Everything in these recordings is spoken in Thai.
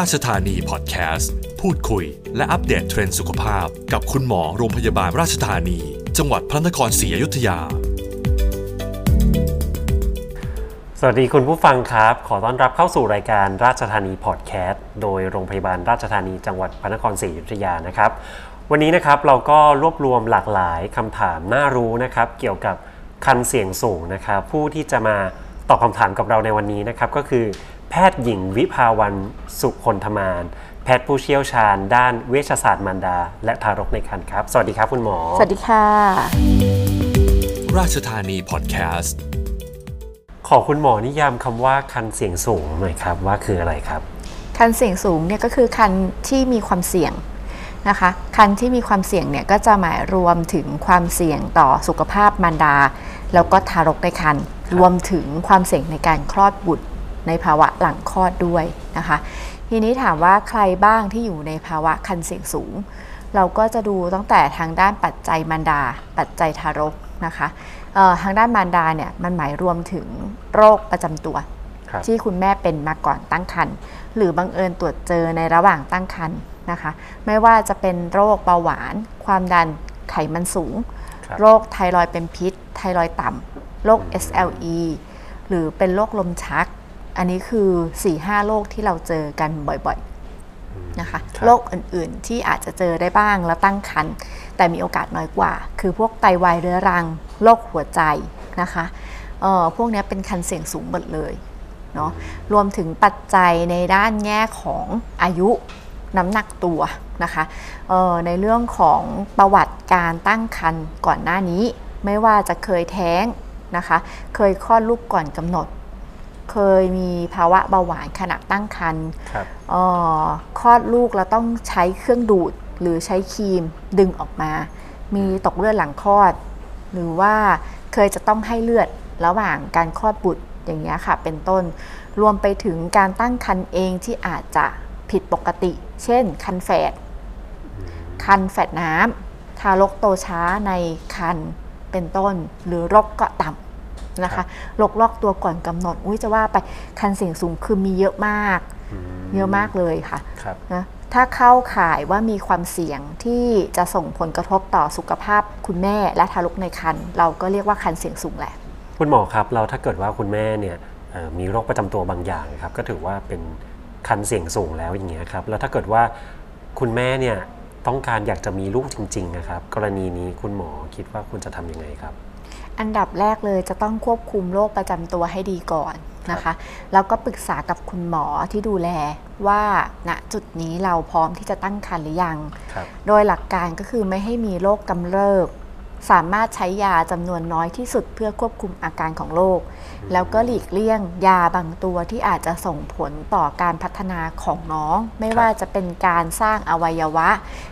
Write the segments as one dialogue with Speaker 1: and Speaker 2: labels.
Speaker 1: ราชธานีพอดแคสต์พูดคุย และอัปเดตเทรนด์สุขภาพ กับคุณหมอโรงพยาบาลราชธานี จังหวัดพระนครศรีอยุธยา
Speaker 2: สวัสดีคุณผู้ฟังครับ ขอต้อนรับเข้าสู่รายการราชธานีพอดแคสต์โดยโรงพยาบาลราชธานีจังหวัดพระนครศรีอยุธยานะครับ วันนี้นะครับเราก็รวบรวมหลากหลายคำถามน่ารู้นะครับ เกี่ยวกับคันเสี่ยงสูงนะครับผู้ที่จะมาตอบคำถามกับเราในวันนี้นะครับก็คือ พทย์หญิงวิภาวันสุคนธมาน แพทย์ผู้เชี่ยวชาญ ด้านเวชศาสตร์มารดา และทารกในครรภ์ครับ สวัสดีครับคุณหมอ
Speaker 3: สวัสดีค่ะ
Speaker 1: ราชธานีพอดแคสต์
Speaker 2: ขอคุณหมอนิยามคำว่าคันเสี่ยงสูงหน่อยครับว่าคืออะไรครับ
Speaker 3: คันเสี่ยงสูงเนี่ยก็คือคันที่มีความเสี่ยงนะคะคันที่มีความเสี่ยงเนี่ยก็จะหมายรวมถึงความเสี่ยงต่อสุขภาพมารดา แล้วก็ทารกในครรภ์รวมถึงความเสี่ยงในการคลอดบุตร ในภาวะหลังคลอดด้วยนะคะ ทีนี้ถามว่าใครบ้างที่อยู่ในภาวะคันเสี่ยงสูง เราก็จะดูตั้งแต่ทางด้านปัจจัยมารดา ปัจจัยทารกนะคะเอ่อทางด้านมารดาเนี่ยมันหมายรวมถึงโรคประจำตัว
Speaker 2: ครับ
Speaker 3: ที่คุณแม่เป็นมาก่อนตั้งครรภ์หรือบังเอิญตรวจเจอในระหว่างตั้งครรภ์นะคะ ไม่ว่าจะเป็นโรคเบาหวาน ความดันไขมันสูง
Speaker 2: ครับ
Speaker 3: โรคไทรอยด์เป็นพิษ ไทรอยด์ต่ำโรค SLE หรือเป็นโรคลมชัก อันนี้คือ4-5โรคที่เราเจอกันบ่อยๆนะคะ
Speaker 2: ครับ
Speaker 3: โรคอื่นๆที่อาจจะเจอได้บ้างแล้วตั้งครรภ์แต่มีโอกาสน้อยกว่า คือพวกไตวายเรื้อรังโรคหัวใจนะคะเอ่อพวกเนี้ยเป็นคันเสี่ยงสูงหมดเลยเนาะรวมถึงปัจจัยในด้านแง่ของอายุน้ำหนักตัวนะคะเอ่อในเรื่องของประวัติการตั้งครรภ์ก่อนหน้านี้ ไม่ว่าจะเคยแท้งนะคะ เคยคลอดลูกก่อนกำหนด เคยมีภาวะเบาหวานขณะตั้งครรภ์
Speaker 2: ครับ
Speaker 3: เออคลอดลูกแล้วต้องใช้เครื่องดูดหรือใช้ครีมดึงออกมา มีตกเลือดหลังคลอด หรือว่าเคยจะต้องให้เลือดระหว่างการคลอดบุตรอย่างเงี้ยค่ะ เป็นต้น รวมไปถึงการตั้งครรภ์เองที่อาจจะผิดปกติ เช่น คันแฝด คันแฝดน้ำทารกโตช้าในคันเป็นต้น หรือโรคเกาะต่ำ นะ
Speaker 2: ครั
Speaker 3: คะ
Speaker 2: บ
Speaker 3: โรคลอกตัวก่อนกำหนด อุ้ยจะว่าไปคันเสี่ยงสูงคือมีเยอะมาก เยอะมากเลยค่ะ
Speaker 2: ครับ
Speaker 3: นะถ้าเข้าข่ายว่ามีความเสี่ยงที่จะส่งผลกระทบต่อสุขภาพคุณแม่และทารกในครรภ์เราก็เรียกว่าคันเสี่ยงสูงแหละ
Speaker 2: คุณหมอครับ เราถ้าเกิดว่าคุณแม่เนี่ยเอ่อมีโรคประจำตัวบางอย่างครับ ก็ถือว่าเป็นคันเสี่ยงสูงแล้วอย่างเงี้ยครับแล้วถ้าเกิดว่าคุณแม่เนี่ยต้องการอยากจะมีลูกจริงๆนะครับ กรณีนี้คุณหมอคิดว่าคุณจะทำยังไงครับ
Speaker 3: อันดับแรกเลยจะต้องควบคุมโรคประจำตัวให้ดีก่อนนะคะ แล้วก็ปรึกษากับคุณหมอที่ดูแลว่าณจุดนี้เราพร้อมที่จะตั้งครรภ์หรือยัง
Speaker 2: ครับ
Speaker 3: โดยหลักการก็คือไม่ให้มีโรคกำเริบ สามารถใช้ยาจำนวนน้อยที่สุดเพื่อควบคุมอาการของโรค แล้วก็หลีกเลี่ยงยาบางตัวที่อาจจะส่งผลต่อการพัฒนาของน้อง ไม่ว่าจะเป็นการสร้างอวัยวะ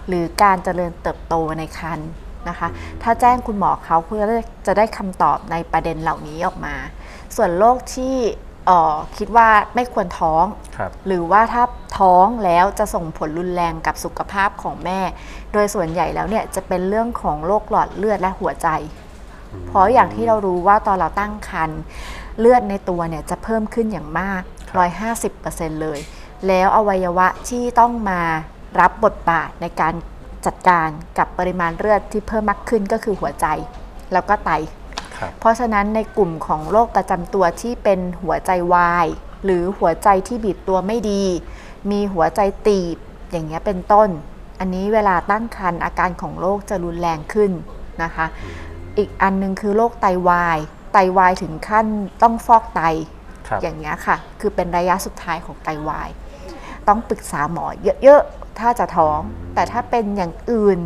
Speaker 3: หรือการเจริญเติบโตในครรภ์ นะคะ ถ้าแจ้งคุณหมอเขาเพื่อจะได้คำตอบในประเด็นเหล่านี้ออกมา ส่วนโรคที่เอ่อคิดว่าไม่ควรท้อง
Speaker 2: ครับ
Speaker 3: หรือว่าถ้าท้องแล้วจะส่งผลรุนแรงกับสุขภาพของแม่ โดยส่วนใหญ่แล้วเนี่ยจะเป็นเรื่องของโรคหลอดเลือดและหัวใจ เพราะอย่างที่เรารู้ว่าตอนเราตั้งครรภ์เลือดในตัวเนี่ยจะเพิ่มขึ้นอย่างมาก 150%เลย แล้วอวัยวะที่ต้องมารับบทบาทในการ จัดการกับปริมาณเลือดที่เพิ่มมากขึ้นก็คือหัวใจแล้วก็ไต
Speaker 2: ครับ
Speaker 3: เพราะฉะนั้นในกลุ่มของโรคประจำตัวที่เป็นหัวใจวาย หรือหัวใจที่บีบตัวไม่ดี มีหัวใจตีบอย่างเงี้ยเป็นต้น อันนี้เวลาตั้งครรภ์อาการของโรคจะรุนแรงขึ้นนะคะ อีกอันหนึงคือโรคไตวาย ไตวายถึงขั้นต้องฟอกไต
Speaker 2: ครับ
Speaker 3: อย่างเงี้ยค่ะ คือเป็นระยะสุดท้ายของไตวาย ต้องปรึกษาหมอเยอะๆ ถ้าจะท้อง แต่ถ้าเป็นอย่างอื่น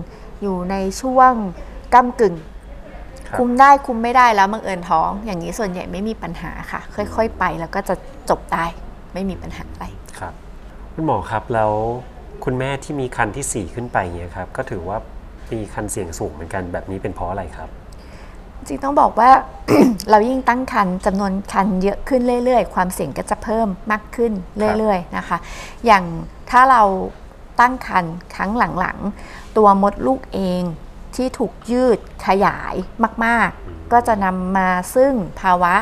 Speaker 3: อยู่ในช่วงก้ากึ่ง
Speaker 2: ครับ
Speaker 3: คุมได้คุมไม่ได้แล้วบังเอิญท้อง อย่างนี้ส่วนใหญ่ไม่มีปัญหาค่ะ ค่อยๆ ไปแล้วก็จะจบได้ไม่มีปัญหาอะไร
Speaker 2: ครับ คุณหมอครับแล้วคุณแม่ที่มีคันที่ 4 ขึ้นไปเนี่ยครับก็ถือว่ามีคันเสี่ยงสูงเหมือนกันแบบนี้เป็นเพราะอะไรครับ
Speaker 3: จริงต้องบอกว่าเรายิ่งตั้งคันจำนวนคันเยอะขึ้นเรื่อยๆ ความเสี่ยงก็จะเพิ่มมากขึ้นเรื่อยๆนะคะ อย่างถ้าเรา ตั้งคันครั้งหลังๆ ตัวมดลูกเองที่ถูกยืดขยายมากๆ ก็จะนำมาซึ่งภาวะ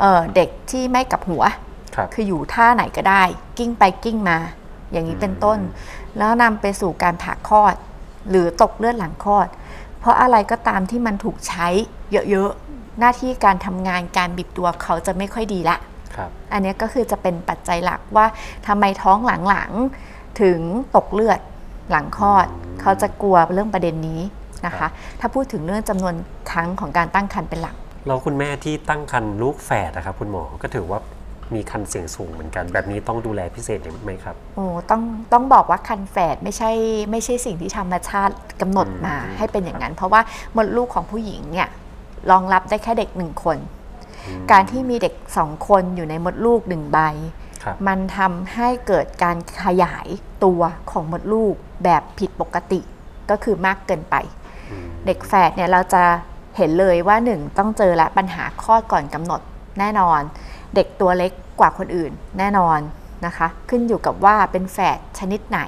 Speaker 3: เอ่อเด็กที่ไม่กลับหัว
Speaker 2: ครับ
Speaker 3: คืออยู่ท่าไหนก็ได้ กิ้งไปกิ้งมา อย่างนี้เป็นต้น แล้วนำไปสู่การผ่าคลอด หรือตกเลือดหลังคลอด เพราะอะไรก็ตามที่มันถูกใช้เยอะๆ หน้าที่การทำงานการบีบตัวเขาจะไม่ค่อยดีละ
Speaker 2: ครับ
Speaker 3: อันเนี้ยก็คือจะเป็นปัจจัยหลักว่าทำไมท้องหลังๆ ถึงตกเลือดหลังคลอด เขาจะกลัวเรื่องประเด็นนี้นะ
Speaker 2: ครั
Speaker 3: คะ
Speaker 2: บ
Speaker 3: ถ้าพูดถึงเรื่องจำนวนครั้งของการตั้งครรภ์เป็นหลัก
Speaker 2: แล้วคุณแม่ที่ตั้งครรภ์ลูกแฝดนะครับคุณหมอก็ถือว่ามีคันเสี่ยงสูงเหมือนกัน แบบนี้ต้องดูแลพิเศษไหมครับ
Speaker 3: โอ้ต้องต้องบอกว่าคันแฝดไม่ใช่ไม่ใช่สิ่งที่ธรรมชาติกำหนดมา
Speaker 2: อืม
Speaker 3: ให้เป็นอย่างนั้น เพราะว่ามดลูกของผู้หญิงเนี่ยรองรับได้แค่เด็กหนึ่งคน การที่มีเด็กสองคนอยู่ในมดลูกหนึ่งใบ
Speaker 2: ครับ
Speaker 3: มันทำให้เกิดการขยายตัวของมดลูกแบบผิดปกติก็คือมากเกินไป
Speaker 2: อืม
Speaker 3: เด็กแฝดเนี่ยเราจะเห็นเลยว่าหนึ่งต้องเจอและปัญหาคลอดก่อนกำหนดแน่นอน เด็กตัวเล็กกว่าคนอื่นแน่นอนนะคะ ขึ้นอยู่กับว่าเป็นแฝดชนิดไหน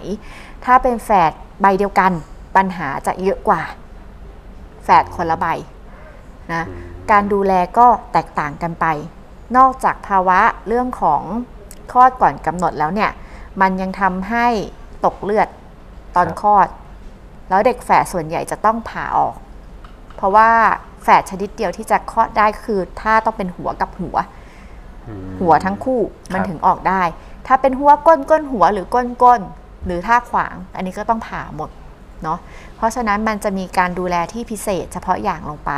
Speaker 3: ถ้าเป็นแฝดใบเดียวกันปัญหาจะเยอะกว่า แฝดคนละใบนะการดูแลก็แตกต่างกันไป นอกจากภาวะเรื่องของ คลอดก่อนกำหนดแล้วเนี่ย มันยังทำให้ตกเลือดตอน
Speaker 2: ครับ
Speaker 3: คลอด แล้วเด็กแฝดส่วนใหญ่จะต้องผ่าออก เพราะว่าแฝดชนิดเดียวที่จะคลอดได้คือ ถ้าต้องเป็นหัวกับหัว
Speaker 2: อืม
Speaker 3: หัวทั้งคู่มัน
Speaker 2: ครับ
Speaker 3: ถึงออกได้ ถ้าเป็นหัวก้นก้นหัวหรือก้นก้นหรือท่าขวาง อันนี้ก็ต้องผ่าหมดเนาะเพราะฉะนั้นมันจะมีการดูแลที่พิเศษเฉพาะอย่างลงไป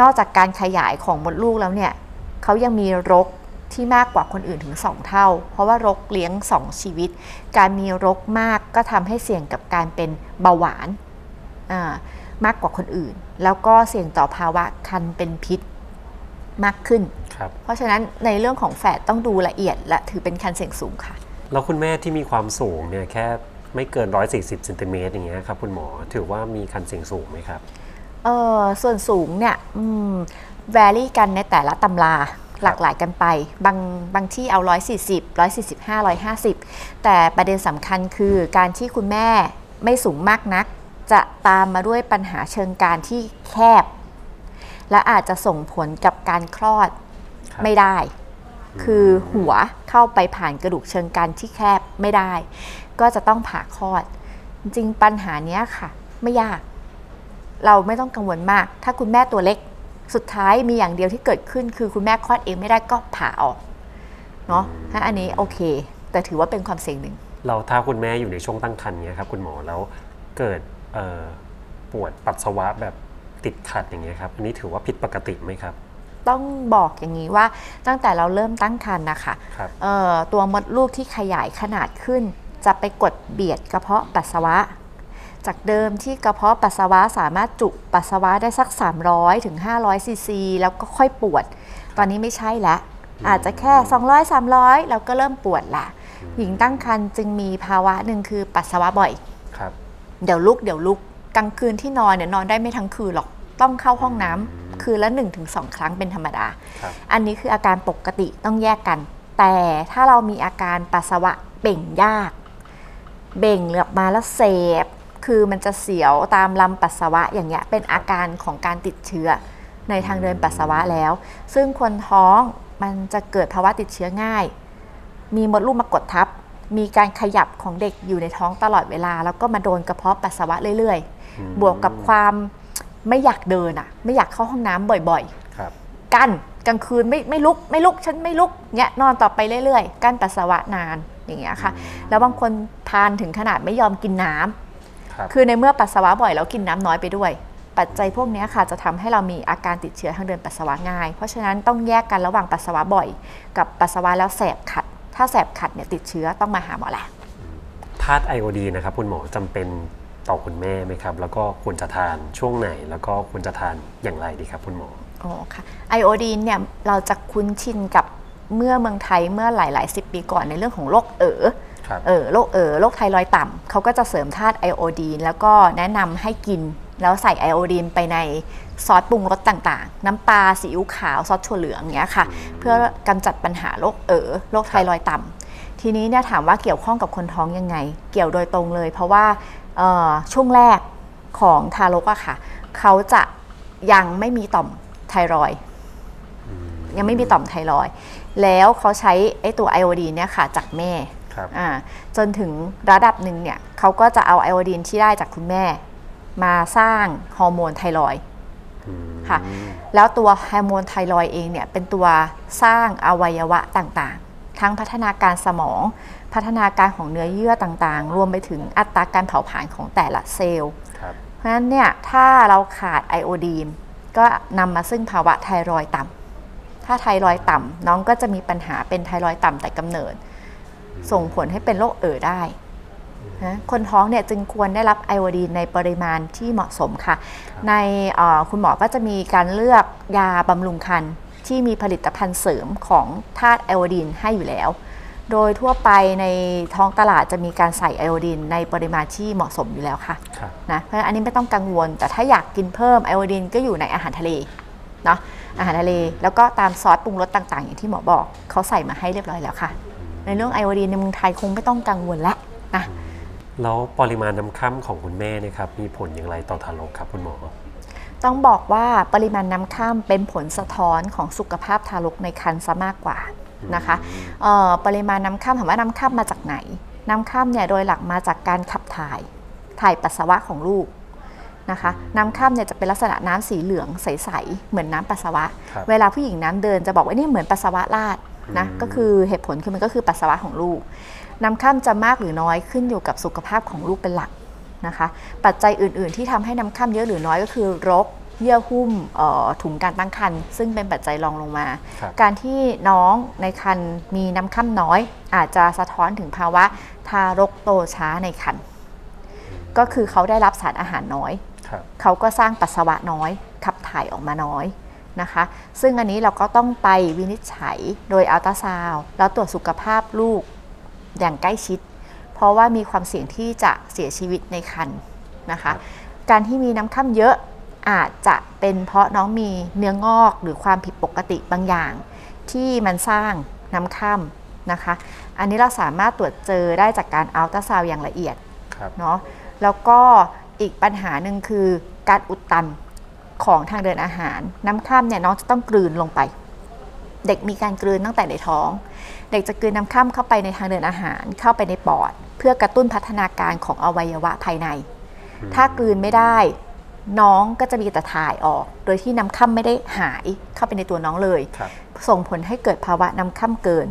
Speaker 3: นอกจากการขยายของมดลูกแล้วเนี่ยเขายังมีรก ที่มากกว่าคนอื่นถึง 2 เท่า เพราะว่ารกเลี้ยง 2 ชีวิต การมีรกมากก็ทำให้เสี่ยงกับการเป็นเบาหวานอ่ามากกว่าคนอื่น แล้วก็เสี่ยงต่อภาวะคันเป็นพิษมากขึ้น
Speaker 2: ครับ
Speaker 3: เพราะฉะนั้นในเรื่องของแฝดต้องดูละเอียดและถือเป็นคันเสี่ยงสูงค่ะ
Speaker 2: แล้วคุณแม่ที่มีความสูงเนี่ยแค่ไม่เกิน 140เซนติเมตรอย่างเงี้ยครับคุณหมอถือว่ามีคันเสี่ยงสูงไหมครับ
Speaker 3: เออส่วนสูงเนี่ยแวรี่กันในแต่ละตำรา หลากหลายกันไป บางบางที่เอา 140 145 150 แต่ประเด็นสำคัญคือการที่คุณแม่ไม่สูงมากนัก จะตามมาด้วยปัญหาเชิงการที่แคบ และอาจจะส่งผลกับการคลอด
Speaker 2: ครับ
Speaker 3: ไม่ได้ คือหัวเข้าไปผ่านกระดูกเชิงกรานที่แคบไม่ได้ ก็จะต้องผ่าคลอด จริงๆปัญหาเนี้ยค่ะ ไม่ยาก เราไม่ต้องกังวลมาก ถ้าคุณแม่ตัวเล็ก สุดท้ายมีอย่างเดียวที่เกิดขึ้นคือคุณแม่คลอดเองไม่ได้ก็ผ่าออกเนาะถ้าอันนี้โอเค แต่ถือว่าเป็นความเสี่ยงหนึ่ง
Speaker 2: เราถ้าคุณแม่อยู่ในช่วงตั้งครรภ์เนี่ยครับคุณหมอแล้วเกิดเอ่อปวดปัสสาวะแบบติดขัดอย่างเงี้ยครับอันนี้ถือว่าผิดปกติไหมครับ
Speaker 3: ต้องบอกอย่างนี้ว่าตั้งแต่เราเริ่มตั้งครรภ์นะคะ
Speaker 2: ครับ
Speaker 3: เอ่อตัวมดลูกที่ขยายขนาดขึ้น จะไปกดเบียดกระเพาะปัสสาวะ จากเดิมที่กระเพาะปัสสาวะสามารถจุปัสสาวะได้สัก 300ถึง500ซีซีแล้วก็ค่อยปวด ตอนนี้ไม่ใช่แล้วอาจจะแค่ 200 300 แล้วก็เริ่มปวดละหญิงตั้งครรภ์จึงมีภาวะหนึ่งคือปัสสาวะบ่อย
Speaker 2: ครับ
Speaker 3: เดี๋ยวลุกเดี๋ยวลุกกลางคืนที่นอนเนี่ยนอนได้ไม่ทั้งคืนหรอกต้องเข้าห้องน้ำคืนละ 1-2 ครั้งเป็นธรรมดา
Speaker 2: ครับ
Speaker 3: อันนี้คืออาการปกติต้องแยกกัน แต่ถ้าเรามีอาการปัสสาวะเบ่งยาก เบ่งเหลือบมาแล้วเสบ คือมันจะเสียวตามลำปัสสาวะอย่างเงี้ยเป็นอาการของการติดเชื้อในทางเดินปัสสาวะแล้ว ซึ่งคนท้องมันจะเกิดภาวะติดเชื้อง่าย มีมดลูกมากดทับ มีการขยับของเด็กอยู่ในท้องตลอดเวลา แล้วก็มาโดนกระเพาะปัสสาวะเรื่อย
Speaker 2: อืม
Speaker 3: ๆบวกกับความไม่อยากเดินอะ ไม่อยากเข้าห้องน้ำบ่อยๆ
Speaker 2: ครับ
Speaker 3: กั้นกลางคืนไม่ไม่ลุกไม่ลุกฉันไม่ลุกเนี่ยนอนต่อไปเรื่อยๆ กั้นปัสสาวะนานอย่างเงี้ยค่ะ แล้วบางคนทานถึงขนาดไม่ยอมกินน้ำ
Speaker 2: ครับ
Speaker 3: คือในเมื่อปัสสาวะบ่อยแล้วกินน้ำน้อยไปด้วย ปัจจัยพวกเนี้ยค่ะจะทำให้เรามีอาการติดเชื้อทางเดินปัสสาวะง่าย เพราะฉะนั้นต้องแยกกันระหว่างปัสสาวะบ่อย กับปัสสาวะแล้วแสบขัด ถ้าแสบขัดเนี่ยติดเชื้อต้องมาหาหมอแหละ
Speaker 2: ธาตุไอโอดีนนะครับคุณหมอจำเป็นต่อคุณแม่ไหมครับ แล้วก็ควรจะทานช่วงไหน แล้วก็ควรจะทานอย่างไรดีครับคุณหมอ
Speaker 3: อ๋อค่ะไอโอดีนเนี่ยเราจะคุ้นชินกับเมื่อเมืองไทยเมื่อหลายๆสิบปีก่อนในเรื่องของโรคเอ๋อ
Speaker 2: ครับ
Speaker 3: เออโรคเออโรคไทรอยด์ต่ำเขาก็จะเสริมธาตุไอโอดีน แล้วก็แนะนำให้กินแล้วใส่ไอโอดีนไปในซอสปรุงรสต่างๆ น้ำปลาซีอิ๊วขาวซอสถั่วเหลืองเงี้ยค่ะ เพื่อกำจัดปัญหาโรคเออโรคไทรอยด์ต่ำทีนี้เนี่ยถามว่าเกี่ยวข้องกับคนท้องยังไง เกี่ยวโดยตรงเลย เพราะว่าเอ่อช่วงแรกของทารกอะค่ะเขาจะยังไม่มีต่อมไทรอยด์ยังไม่มีต่อมไทรอยด์แล้วเขาใช้ไอ้ตัวไอโอดีนเนี่ยค่ะจากแม่
Speaker 2: ครับ
Speaker 3: อ่า จนถึงระดับหนึ่งเนี่ยเขาก็จะเอาไอโอดีนที่ได้จากคุณแม่ มาสร้างฮอร์โมนไทรอยด์
Speaker 2: อืม
Speaker 3: ค่ะแล้วตัวฮอร์โมนไทรอยด์เองเนี่ยเป็นตัวสร้างอวัยวะต่างๆ ทั้งพัฒนาการสมอง พัฒนาการของเนื้อเยื่อต่างๆ รวมไปถึงอัตราการเผาผลาญของแต่ละเซลล์
Speaker 2: ครับ
Speaker 3: เพราะฉะนั้นเนี่ยถ้าเราขาดไอโอดีนก็นำมาซึ่งภาวะไทรอยด์ต่ำถ้าไทรอยด์ต่ำน้องก็จะมีปัญหาเป็นไทรอยด์ต่ำแต่กำเนิด ส่งผลให้เป็นโรคเอ่อได้นะคนท้องเนี่ยจึงควรได้รับไอโอดีนในปริมาณที่เหมาะสมค่ะ ในเอ่อคุณหมอก็จะมีการเลือกยาบำรุงครรภ์ที่มีผลิตภัณฑ์เสริมของธาตุไอโอดีนให้อยู่แล้ว โดยทั่วไปในท้องตลาดจะมีการใส่ไอโอดีนในปริมาณที่เหมาะสมอยู่แล้วค่ะ
Speaker 2: ครับ
Speaker 3: นะเพราะฉะนั้นอันนี้ไม่ต้องกังวล แต่ถ้าอยากกินเพิ่มไอโอดีนก็อยู่ในอาหารทะเลเนาะอาหารทะเล แล้วก็ตามซอสปรุงรสต่างๆ อย่างที่หมอบอกเขาใส่มาให้เรียบร้อยแล้วค่ะ ในเรื่องไอโอดีนในเมืองไทยคงไม่ต้องกังวลละนะ
Speaker 2: แล้วปริมาณน้ำค่ำของคุณแม่เนะครับมีผลอย่างไรต่อทารกครับคุณหมอ
Speaker 3: ต้องบอกว่าปริมาณน้ำข้ามเป็นผลสะท้อนของสุขภาพทารกในครรภ์ซะมากกว่านะคะเอ่อปริมาณน้ำข้ามถามว่าน้ำข้ามมาจากไหน น้ำข้ามเนี่ยโดยหลักมาจากการขับถ่ายถ่ายปัสสาวะของลูกนะคะน้ำข้ามเนี่ยจะเป็นลักษณะน้ำสีเหลืองใส ๆ เหมือนน้ำปัสสาวะ
Speaker 2: ครับ
Speaker 3: เวลาผู้หญิงน้ำเดินจะบอกว่านี่เหมือนปัสสาวะราด นะ
Speaker 2: อืม
Speaker 3: ก็คือเหตุผลคือมันก็คือปัสสาวะของลูก น้ำข้ามจะมากหรือน้อยขึ้นอยู่กับสุขภาพของลูกเป็นหลักนะคะปัจจัยอื่น ๆ ที่ทำให้น้ำข้ามเยอะหรือน้อยก็คือรกเยื่อหุ้มเอ่อถุงการตั้งครรภ์ซึ่งเป็นปัจจัยรองลงมา
Speaker 2: ครับ
Speaker 3: การที่น้องในครรภ์มีน้ำข้ามน้อย อาจจะสะท้อนถึงภาวะทารกโตช้าในครรภ์ก็คือเขาได้รับสารอาหารน้อย
Speaker 2: ครับ
Speaker 3: เขาก็สร้างปัสสาวะน้อย ขับถ่ายออกมาน้อย นะคะ ซึ่งอันนี้เราก็ต้องไปวินิจฉัยโดยอัลตราซาวด์แล้วตรวจสุขภาพลูกอย่างใกล้ชิด เพราะว่ามีความเสี่ยงที่จะเสียชีวิตในครรภ์นะคะ การที่มีน้ำค่ำเยอะอาจจะเป็นเพราะน้องมีเนื้องอกหรือความผิดปกติบางอย่าง ที่มันสร้างน้ำค่ำนะคะ อันนี้เราสามารถตรวจเจอได้จากการอัลตราซาวด์อย่างละเอียด
Speaker 2: ครับ
Speaker 3: เนาะแล้วก็อีกปัญหาหนึ่งคือการอุดตัน ของทางเดินอาหาร น้ำข้ามเนี่ยน้องจะต้องกลืนลงไป เด็กมีการกลืนตั้งแต่ในท้อง เด็กจะกลืนน้ำข้ามเข้าไปในทางเดินอาหารเข้าไปในปอด เพื่อกระตุ้นพัฒนาการของอวัยวะภายใน ถ้ากลืนไม่ได้น้องก็จะมีแต่ถ่ายออก โดยที่น้ำค่ำไม่ได้หายเข้าไปในตัวน้องเลย
Speaker 2: ครับ
Speaker 3: ส่งผลให้เกิดภาวะน้ำค่ำเกิน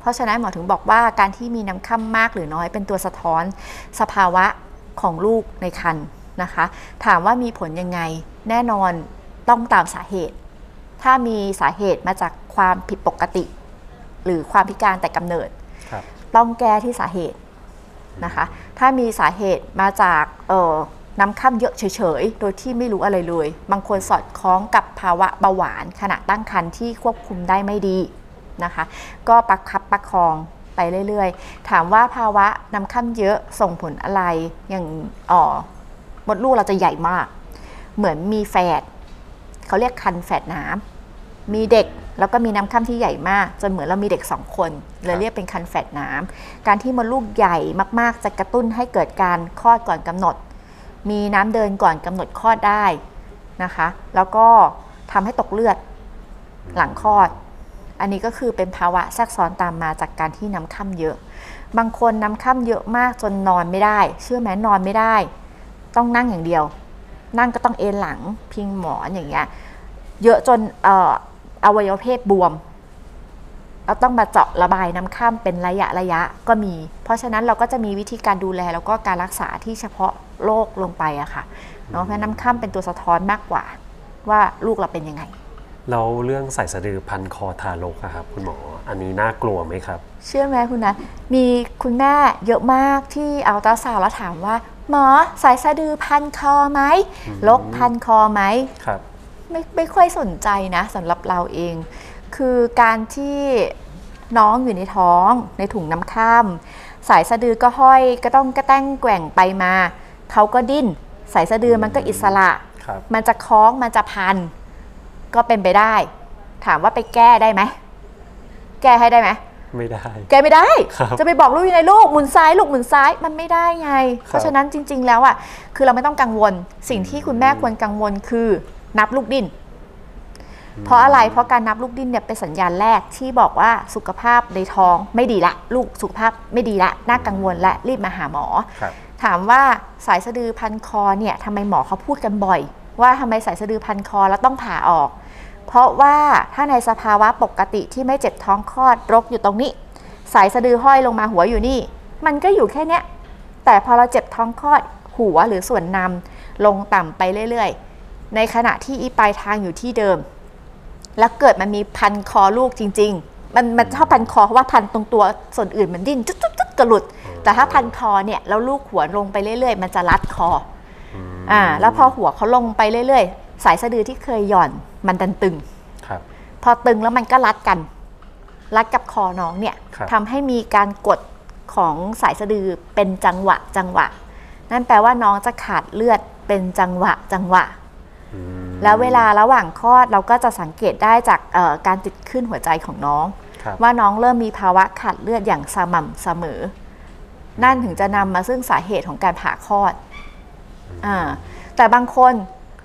Speaker 3: เพราะฉะนั้นหมอถึงบอกว่าการที่มีน้ำค่ำมากหรือน้อยเป็นตัวสะท้อนสภาวะของลูกในครรภ์ นะคะ ถามว่ามีผลยังไง แน่นอนต้องตามสาเหตุ ถ้ามีสาเหตุมาจากความผิดปกติ หรือความพิการแต่กำเนิด
Speaker 2: ครับ
Speaker 3: ต้องแก้ที่สาเหตุนะคะ ถ้ามีสาเหตุมาจากเอ่อน้ำค่ำเยอะเฉยๆ โดยที่ไม่รู้อะไรเลย บางคนสอดคล้องกับภาวะเบาหวานขณะตั้งครรภ์ที่ควบคุมได้ไม่ดีนะคะ ก็ประคับประคองไปเรื่อยๆ ถามว่าภาวะน้ำค่ำเยอะส่งผลอะไรอย่างอ๋อ มดลูกเราจะใหญ่มาก เหมือนมีแฝดเขาเรียกคันแฝดน้ำมีเด็กแล้วก็มีน้ำค่ำที่ใหญ่มาก จนเหมือนเรามีเด็กสองคนเลยเรียกเป็นคันแฝดน้ำการที่มดลูกใหญ่มากๆ จะกระตุ้นให้เกิดการคลอดก่อนกำหนด มีน้ำเดินก่อนกำหนดคลอดได้นะคะ แล้วก็ทำให้ตกเลือดหลังคลอด อันนี้ก็คือเป็นภาวะแทรกซ้อนตามมาจากการที่น้ำค่ำเยอะ บางคนน้ำค่ำเยอะมากจนนอนไม่ได้ เชื่อไหมนอนไม่ได้ ต้องนั่งอย่างเดียว นั่งก็ต้องเอนหลังพิงหมอนอย่างเงี้ยเยอะจนเอ่ออวัยวะเพศบวมเราต้องมาเจาะระบายน้ำข้ามเป็นระยะระยะก็มี เพราะฉะนั้นเราก็จะมีวิธีการดูแลแล้วก็การรักษาที่เฉพาะโรคลงไปอะค่ะเนาะเพราะน้ำข้ามเป็นตัวสะท้อนมากกว่า ว่าลูกเราเป็นยังไง
Speaker 2: แล้วเรื่องใส่สะดือพันคอทารกอะครับคุณหมอ อันนี้น่ากลัวไหมครับ
Speaker 3: เชื่อไหมคุณนะมีคุณแม่เยอะมากที่เอาตราซาวด์แล้วถามว่า หมอสายสะดือพันคอไหมลกพันคอไหม
Speaker 2: ครับ
Speaker 3: ไม่ไม่ค่อยสนใจนะสำหรับเราเอง คือการที่น้องอยู่ในท้องในถุงน้ำข้าม สายสะดือก็ห้อยก็ต้องกระแต้งแกว่งไปมา เขาก็ดิ้น สายสะดือมันก็อิสระ
Speaker 2: ครับ
Speaker 3: มันจะคล้องมันจะพัน ก็เป็นไปได้ ถามว่าไปแก้ได้ไหม แก้ให้ได้ไหม
Speaker 2: ไม่ได้
Speaker 3: แกไม่ได้
Speaker 2: ครับ
Speaker 3: จะไปบอกลูกยังไงลูกหมุนซ้ายลูกหมุนซ้ายมันไม่ได้ไง เพราะฉะนั้นจริง ๆ แล้วอะคือเราไม่ต้องกังวล สิ่งที่คุณแม่ควรกังวลคือนับลูกดิ้นเพราะอะไร เพราะการนับลูกดิ้นเนี่ยเป็นสัญญาณแรกที่บอกว่าสุขภาพในท้องไม่ดีละ ลูกสุขภาพไม่ดีละน่ากังวลและรีบมาหาหมอ
Speaker 2: ครับ
Speaker 3: ถามว่าสายสะดือพันคอเนี่ยทำไมหมอเขาพูดกันบ่อย ว่าทำไมสายสะดือพันคอแล้วต้องผ่าออก เพราะว่าถ้าในสภาวะปกติที่ไม่เจ็บท้องคลอดรกอยู่ตรงนี้ สายสะดือห้อยลงมาหัวอยู่นี่ มันก็อยู่แค่เนี้ย แต่พอเราเจ็บท้องคลอดหัวหรือส่วนนำลงต่ำไปเรื่อยๆ ในขณะที่อีปลายทางอยู่ที่เดิม แล้วเกิดมันมีพันคอลูกจริง ๆ มันมันชอบพันคอเพราะว่าพันตรงตัวส่วนอื่นมันดิ้นจุดจุดจุดกระหลุด แต่ถ้าพันคอเนี่ยแล้วลูกหัวลงไปเรื่อยๆ มันจะรัดคออ่าแล้วพอหัวเขาลงไปเรื่อยๆ สายสะดือที่เคยหย่อน มันดันตึง
Speaker 2: ครับ
Speaker 3: พอตึงแล้วมันก็รัดกัน รัดกับคอน้องเนี่ย
Speaker 2: ครับ
Speaker 3: ทำให้มีการกดของสายสะดือเป็นจังหวะจังหวะ นั่นแปลว่าน้องจะขาดเลือดเป็นจังหวะจังหวะ
Speaker 2: อืม
Speaker 3: แล้วเวลาระหว่างคลอดเราก็จะสังเกตได้จากเอ่อการติดขึ้นหัวใจของน้อง
Speaker 2: ครับ
Speaker 3: ว่าน้องเริ่มมีภาวะขาดเลือดอย่างสม่ำเสมอ นั่นถึงจะนำมาซึ่งสาเหตุของการผ่าคลอดอ่าแต่บางคน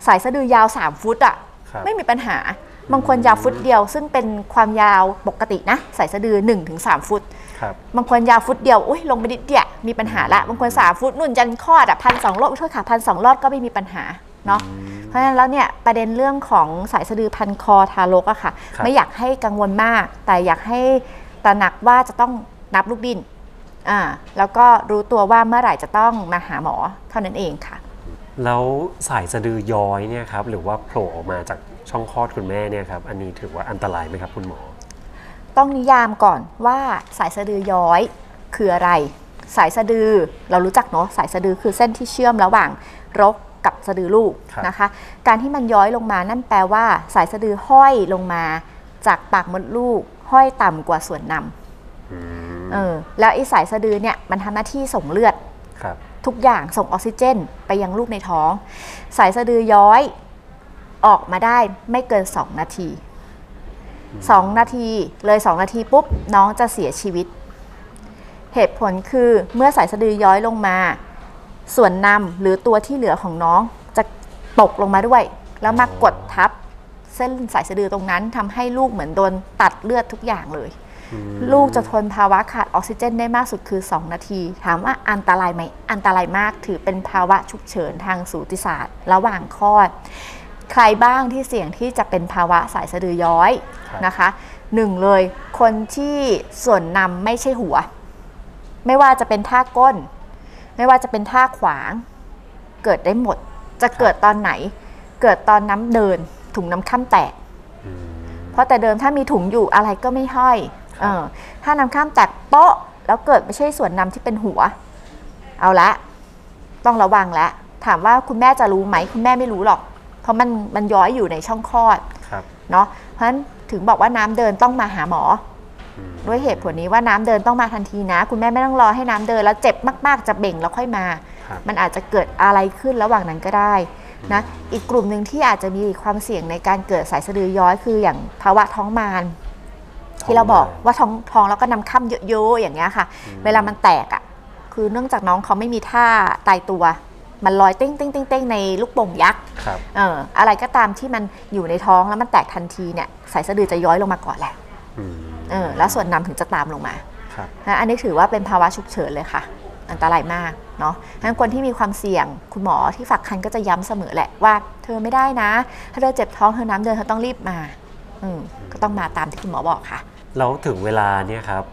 Speaker 3: สายสะดือยาว3ฟุตอะ
Speaker 2: ครับ
Speaker 3: ไม่มีปัญหาบางคนยาวฟุตเดียว ซึ่งเป็นความยาวปกตินะสายสะดือ 1-3 ฟุต
Speaker 2: ครับ
Speaker 3: บางคนยาวฟุตเดียวอุ้ยลงไปนิดเดียวมีปัญหาละบางคนสามฟุตนุ่นยันคลอดอะพันสองรอบโทษค่ะพันสองรอบก็ไม่มีปัญหาเนาะเพราะฉะนั้นแล้วเนี่ยประเด็นเรื่องของสายสะดือพันคอทารกอะค่ะ
Speaker 2: ครับ
Speaker 3: ไม่อยากให้กังวลมาก แต่อยากให้ตระหนักว่าจะต้องนับลูกดิ้นอ่าแล้วก็รู้ตัวว่าเมื่อไหร่จะต้องมาหาหมอเท่านั้นเองค่ะ
Speaker 2: แล้วสายสะดือย้อยเนี่ยครับหรือว่าโผล่ออกมาจากช่องคลอดคุณแม่เนี่ยครับอันนี้ถือว่าอันตรายไหมครับคุณหมอ
Speaker 3: ต้องนิยามก่อนว่าสายสะดือย้อยคืออะไร สายสะดือเรารู้จักเนาะสายสะดือคือเส้นที่เชื่อมระหว่างรกกับสะดือลูก
Speaker 2: ครับ
Speaker 3: นะคะ การที่มันย้อยลงมานั่นแปลว่า สายสะดือห้อยลงมา จากปากมดลูก ห้อยต่ำกว่าส่วนนำ
Speaker 2: อืม
Speaker 3: เออแล้วไอ้สายสะดือเนี่ยมันทำหน้าที่ส่งเลือด
Speaker 2: ครับ
Speaker 3: ทุกอย่างส่งออกซิเจน ไปยังลูกในท้อง สายสะดือย้อยออกมาได้ไม่เกิน 2 นาที 2 นาทีเลย 2 นาทีปุ๊บ น้องจะเสียชีวิต เหตุผลคือเมื่อสายสะดือย้อยลงมา ส่วนนำหรือตัวที่เหลือของน้องจะตกลงมาด้วย แล้วมากดทับเส้นสายสะดือตรงนั้นทำให้ลูกเหมือนโดนตัดเลือดทุกอย่างเลย ลูกจะทนภาวะขาดออกซิเจนได้มากสุดคือ 2 นาที ถามว่าอันตรายไหมอันตรายมากถือเป็นภาวะฉุกเฉินทางสูติศาสตร์ ระหว่างคลอด ใครบ้างที่เสี่ยงที่จะเป็นภาวะสายสะดือย้อย
Speaker 2: ครับ
Speaker 3: นะคะหนึ่งเลย คนที่ส่วนนำไม่ใช่หัว ไม่ว่าจะเป็นท่าก้น ไม่ว่าจะเป็นท่าขวาง เกิดได้หมด จะเกิดตอนไหน เกิดตอนน้ำเดินถุงน้ำข้ามแตก
Speaker 2: อืม
Speaker 3: เพราะแต่เดิมถ้ามีถุงอยู่อะไรก็ไม่ห้อย
Speaker 2: ครับ
Speaker 3: เออ ถ้าน้ำข้ามแตกโป๊ะแล้วเกิดไม่ใช่ส่วนนำที่เป็นหัว เอาละ ต้องระวังแล้วถามว่าคุณแม่จะรู้ไหมคุณแม่ไม่รู้หรอก เพราะมันมันย้อยอยู่ในช่องคลอด
Speaker 2: ครับ
Speaker 3: เนาะเพราะฉะนั้นถึงบอกว่าน้ำเดินต้องมาหาหมอ
Speaker 2: อืม
Speaker 3: ด้วยเหตุผลนี้ว่าน้ำเดินต้องมาทันทีนะ คุณแม่ไม่ต้องรอให้น้ำเดินแล้วเจ็บมากๆจะเบ่งแล้วค่อยมา
Speaker 2: ครับ
Speaker 3: มันอาจจะเกิดอะไรขึ้นระหว่างนั้นก็ได้นะอีกกลุ่มหนึ่งที่อาจจะมีความเสี่ยงในการเกิดสายสะดือย้อยคืออย่างภาวะท้องมาร ที่เราบอกว่าท้องท้องแล้วก็น้ำค่ำเยอะๆอย่างเงี้ยค่ะ เวลามันแตกอะคือเนื่องจากน้องเขาไม่มีท่าตายตัว มันลอยเต้งเต้งเต้งเต้งในลูกโป่งยักษ์
Speaker 2: ครับ
Speaker 3: เอออะไรก็ตามที่มันอยู่ในท้องแล้วมันแตกทันทีเนี่ยสายสะดือจะย้อยลงมาก่อนแหละ
Speaker 2: อืม
Speaker 3: เออแล้วส่วนนำถึงจะตามลงมา
Speaker 2: ครับ
Speaker 3: นะอันนี้ถือว่าเป็นภาวะฉุกเฉินเลยค่ะ อันตรายมากเนาะงั้นคนที่มีความเสี่ยงคุณหมอที่ฝากคันก็จะย้ำเสมอแหละว่า เธอไม่ได้นะ ถ้าเธอเจ็บท้องเธอน้ำเดินเธอต้องรีบมา อืมก็ต้องมาตามที่คุณหมอบอกค่ะ
Speaker 2: แล้วถึงเวลาเนี่ยครับ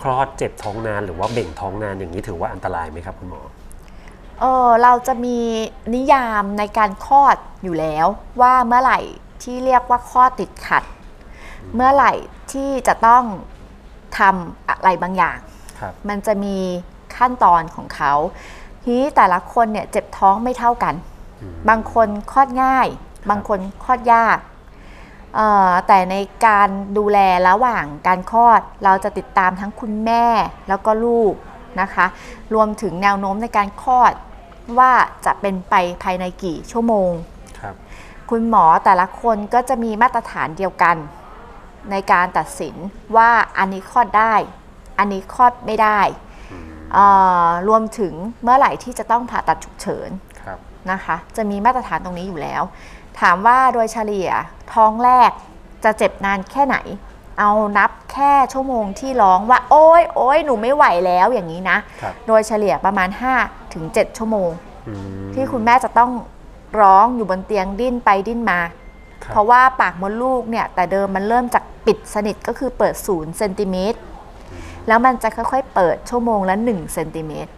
Speaker 2: คลอดเจ็บท้องนานหรือว่าเบ่งท้องนานอย่างนี้ถือว่าอันตรายไหมครับคุณหมอ
Speaker 3: เออเราจะมีนิยามในการคลอดอยู่แล้วว่าเมื่อไหร่ที่เรียกว่าคลอดติดขัด เมื่อไหร่ที่จะต้องทำอะไรบางอย่าง
Speaker 2: ครับ
Speaker 3: มันจะมีขั้นตอนของเขาทีนี้แต่ละคนเนี่ยเจ็บท้องไม่เท่ากัน
Speaker 2: อืม
Speaker 3: บางคนคลอดง่าย บางคนคลอดยากเอ่อ แต่ในการดูแลระหว่างการคลอด เราจะติดตามทั้งคุณแม่แล้วก็ลูกนะคะ รวมถึงแนวโน้มในการคลอดว่าจะเป็นไปภายในกี่ชั่วโมง
Speaker 2: ครับ
Speaker 3: คุณหมอแต่ละคนก็จะมีมาตรฐานเดียวกัน ในการตัดสินว่าอันนี้คลอดได้ อันนี้คลอดไม่ได้เอ่อรวมถึงเมื่อไหร่ที่จะต้องผ่าตัดฉุกเฉิน
Speaker 2: ครับ
Speaker 3: นะคะ จะมีมาตรฐานตรงนี้อยู่แล้ว ถามว่าโดยเฉลี่ยท้องแรกจะเจ็บนานแค่ไหน เอานับแค่ชั่วโมงที่ร้องว่า โอ๊ยโอ๊ยหนูไม่ไหวแล้วอย่างนี้นะ
Speaker 2: ครับ
Speaker 3: โดยเฉลี่ยประมาณ 5 ถึง 7 ชั่วโมง
Speaker 2: อืม
Speaker 3: ที่คุณแม่จะต้องร้องอยู่บนเตียงดิ้นไปดิ้นมา
Speaker 2: คบ
Speaker 3: เพราะว่าปากมดลูกเนี่ย แต่เดิมมันเริ่มจากปิดสนิทก็คือเปิดศูนย์เซนติเมตรแล้วมันจะค่อยๆ เปิดชั่วโมงละ1เซนติเมตร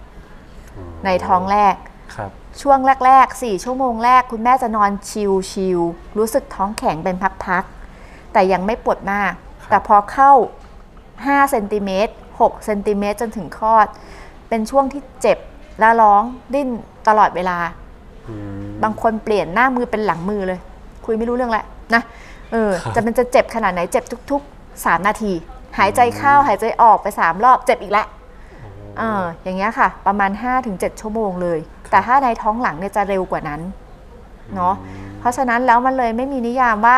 Speaker 3: ในท้องแรก
Speaker 2: ครับ
Speaker 3: ช่วงแรก ๆ 4 ชั่วโมงแรกคุณแม่จะนอนชิลๆรู้สึกท้องแข็งเป็นพักๆ แต่ยังไม่ปวดมาก
Speaker 2: ครับ
Speaker 3: แต่พอเข้า5เซนติเมตร6เซนติเมตรจนถึงคลอด เป็นช่วงที่เจ็บและร้องดิ้นตลอดเวลา
Speaker 2: อืม
Speaker 3: บางคนเปลี่ยนหน้ามือเป็นหลังมือเลย คุยไม่รู้เรื่องแหละนะเออ
Speaker 2: ครับ
Speaker 3: จะมันจะเจ็บขนาดไหนเจ็บทุก ๆ 3 นาที หายใจเข้าหายใจออกไป 3 รอบเจ็บอีกแล้วเอออย่างเงี้ยค่ะ ประมาณ 5-7 ชั่วโมงเลย แต่ถ้าในท้องหลังเนี่ยจะเร็วกว่านั้นเนาะเพราะฉะนั้นแล้วมันเลยไม่มีนิยามว่า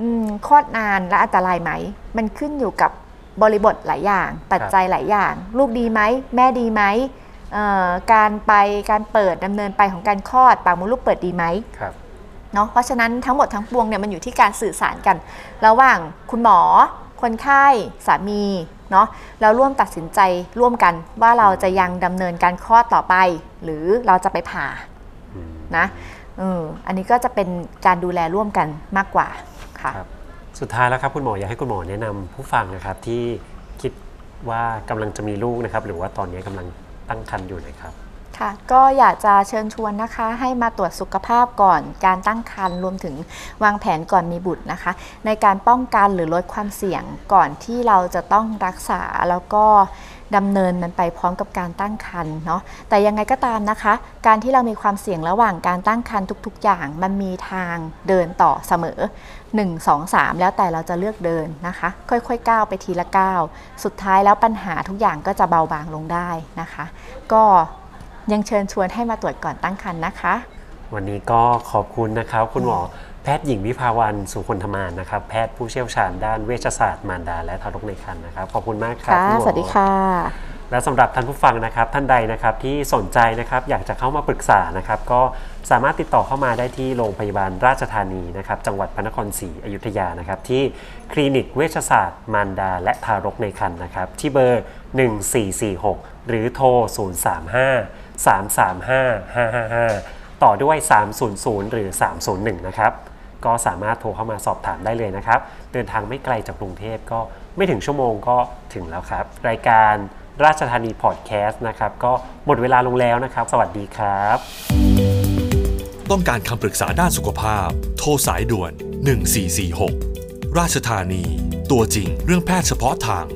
Speaker 3: อืมคลอดนานและอันตรายไหม มันขึ้นอยู่กับบริบทหลายอย่าง ปัจจัยหลายอย่าง ลูกดีไหม แม่ดีไหมเอ่อการไปการเปิดดำเนินไปของการคลอดปากมดลูกเปิดดีไหม
Speaker 2: ครับ
Speaker 3: เนาะเพราะฉะนั้นทั้งหมดทั้งปวงเนี่ยมันอยู่ที่การสื่อสารกัน ระหว่างคุณหมอ คนไข้สามี เนาะแล้วร่วมตัดสินใจร่วมกันว่าเราจะยังดำเนินการคลอดต่อไป หรือเราจะไปผ่า
Speaker 2: อืม
Speaker 3: นะเอออันนี้ก็จะเป็นการดูแลร่วมกันมากกว่าค่ะ
Speaker 2: ครับสุดท้ายแล้วครับคุณหมออยากให้คุณหมอแนะนำผู้ฟังนะครับที่คิดว่ากำลังจะมีลูกนะครับ หรือว่าตอนนี้กำลังตั้งครรภ์อยู่นะครับ
Speaker 3: ค่ะก็อยากจะเชิญชวนนะคะ ให้มาตรวจสุขภาพก่อนการตั้งครรภ์รวมถึงวางแผนก่อนมีบุตรนะคะ ในการป้องกันหรือลดความเสี่ยงก่อนที่เราจะต้องรักษาแล้วก็ดำเนินมันไปพร้อมกับการตั้งครรภ์เนาะแต่ยังไงก็ตามนะคะ การที่เรามีความเสี่ยงระหว่างการตั้งครรภ์ทุก ๆ อย่าง มันมีทางเดินต่อเสมอ 1 2 3 แล้วแต่เราจะเลือกเดินนะคะ ค่อยๆก้าวไปทีละก้าวสุดท้ายแล้วปัญหาทุกอย่างก็จะเบาบางลงได้นะคะ ก็ ยังเชิญชวนให้มาตรวจก่อนตั้งครรภ์นะคะ
Speaker 2: วันนี้ก็ขอบคุณนะครับ คุณหมอแพทย์หญิงวิภาวันสุคนธมานนะครับ แพทย์ผู้เชี่ยวชาญด้านเวชศาสตร์มารดาและทารกในครรภ์นะครับ ขอบคุณมากครับ
Speaker 3: ค่ะ
Speaker 2: คุณหมอ
Speaker 3: สวัสดีค่ะ
Speaker 2: และสำหรับท่านผู้ฟังนะครับท่านใดนะครับที่สนใจนะครับอยากจะเข้ามาปรึกษานะครับก็สามารถติดต่อเข้ามาได้ที่โรงพยาบาลราชธานีนะครับจังหวัดพระนครศรีอยุธยานะครับที่คลินิกเวชศาสตร์มารดา และทารกในครรภ์นะครับที่เบอร์ 1446 หรือโทร 035 335 555 ต่อด้วย 300 หรือ 301 นะครับ ก็สามารถโทรเข้ามาสอบถามได้เลยนะครับ เดินทางไม่ไกลจากกรุงเทพก็ไม่ถึงชั่วโมงก็ถึงแล้วครับ รายการราชธานีพอดแคสต์นะครับ ก็หมดเวลาลงแล้วนะครับ สวัสดีครับ
Speaker 1: ต้องการคำปรึกษาด้านสุขภาพ โทรสายด่วน 1446 ราชธานี ตัวจริงเรื่องแพทย์เฉพาะทาง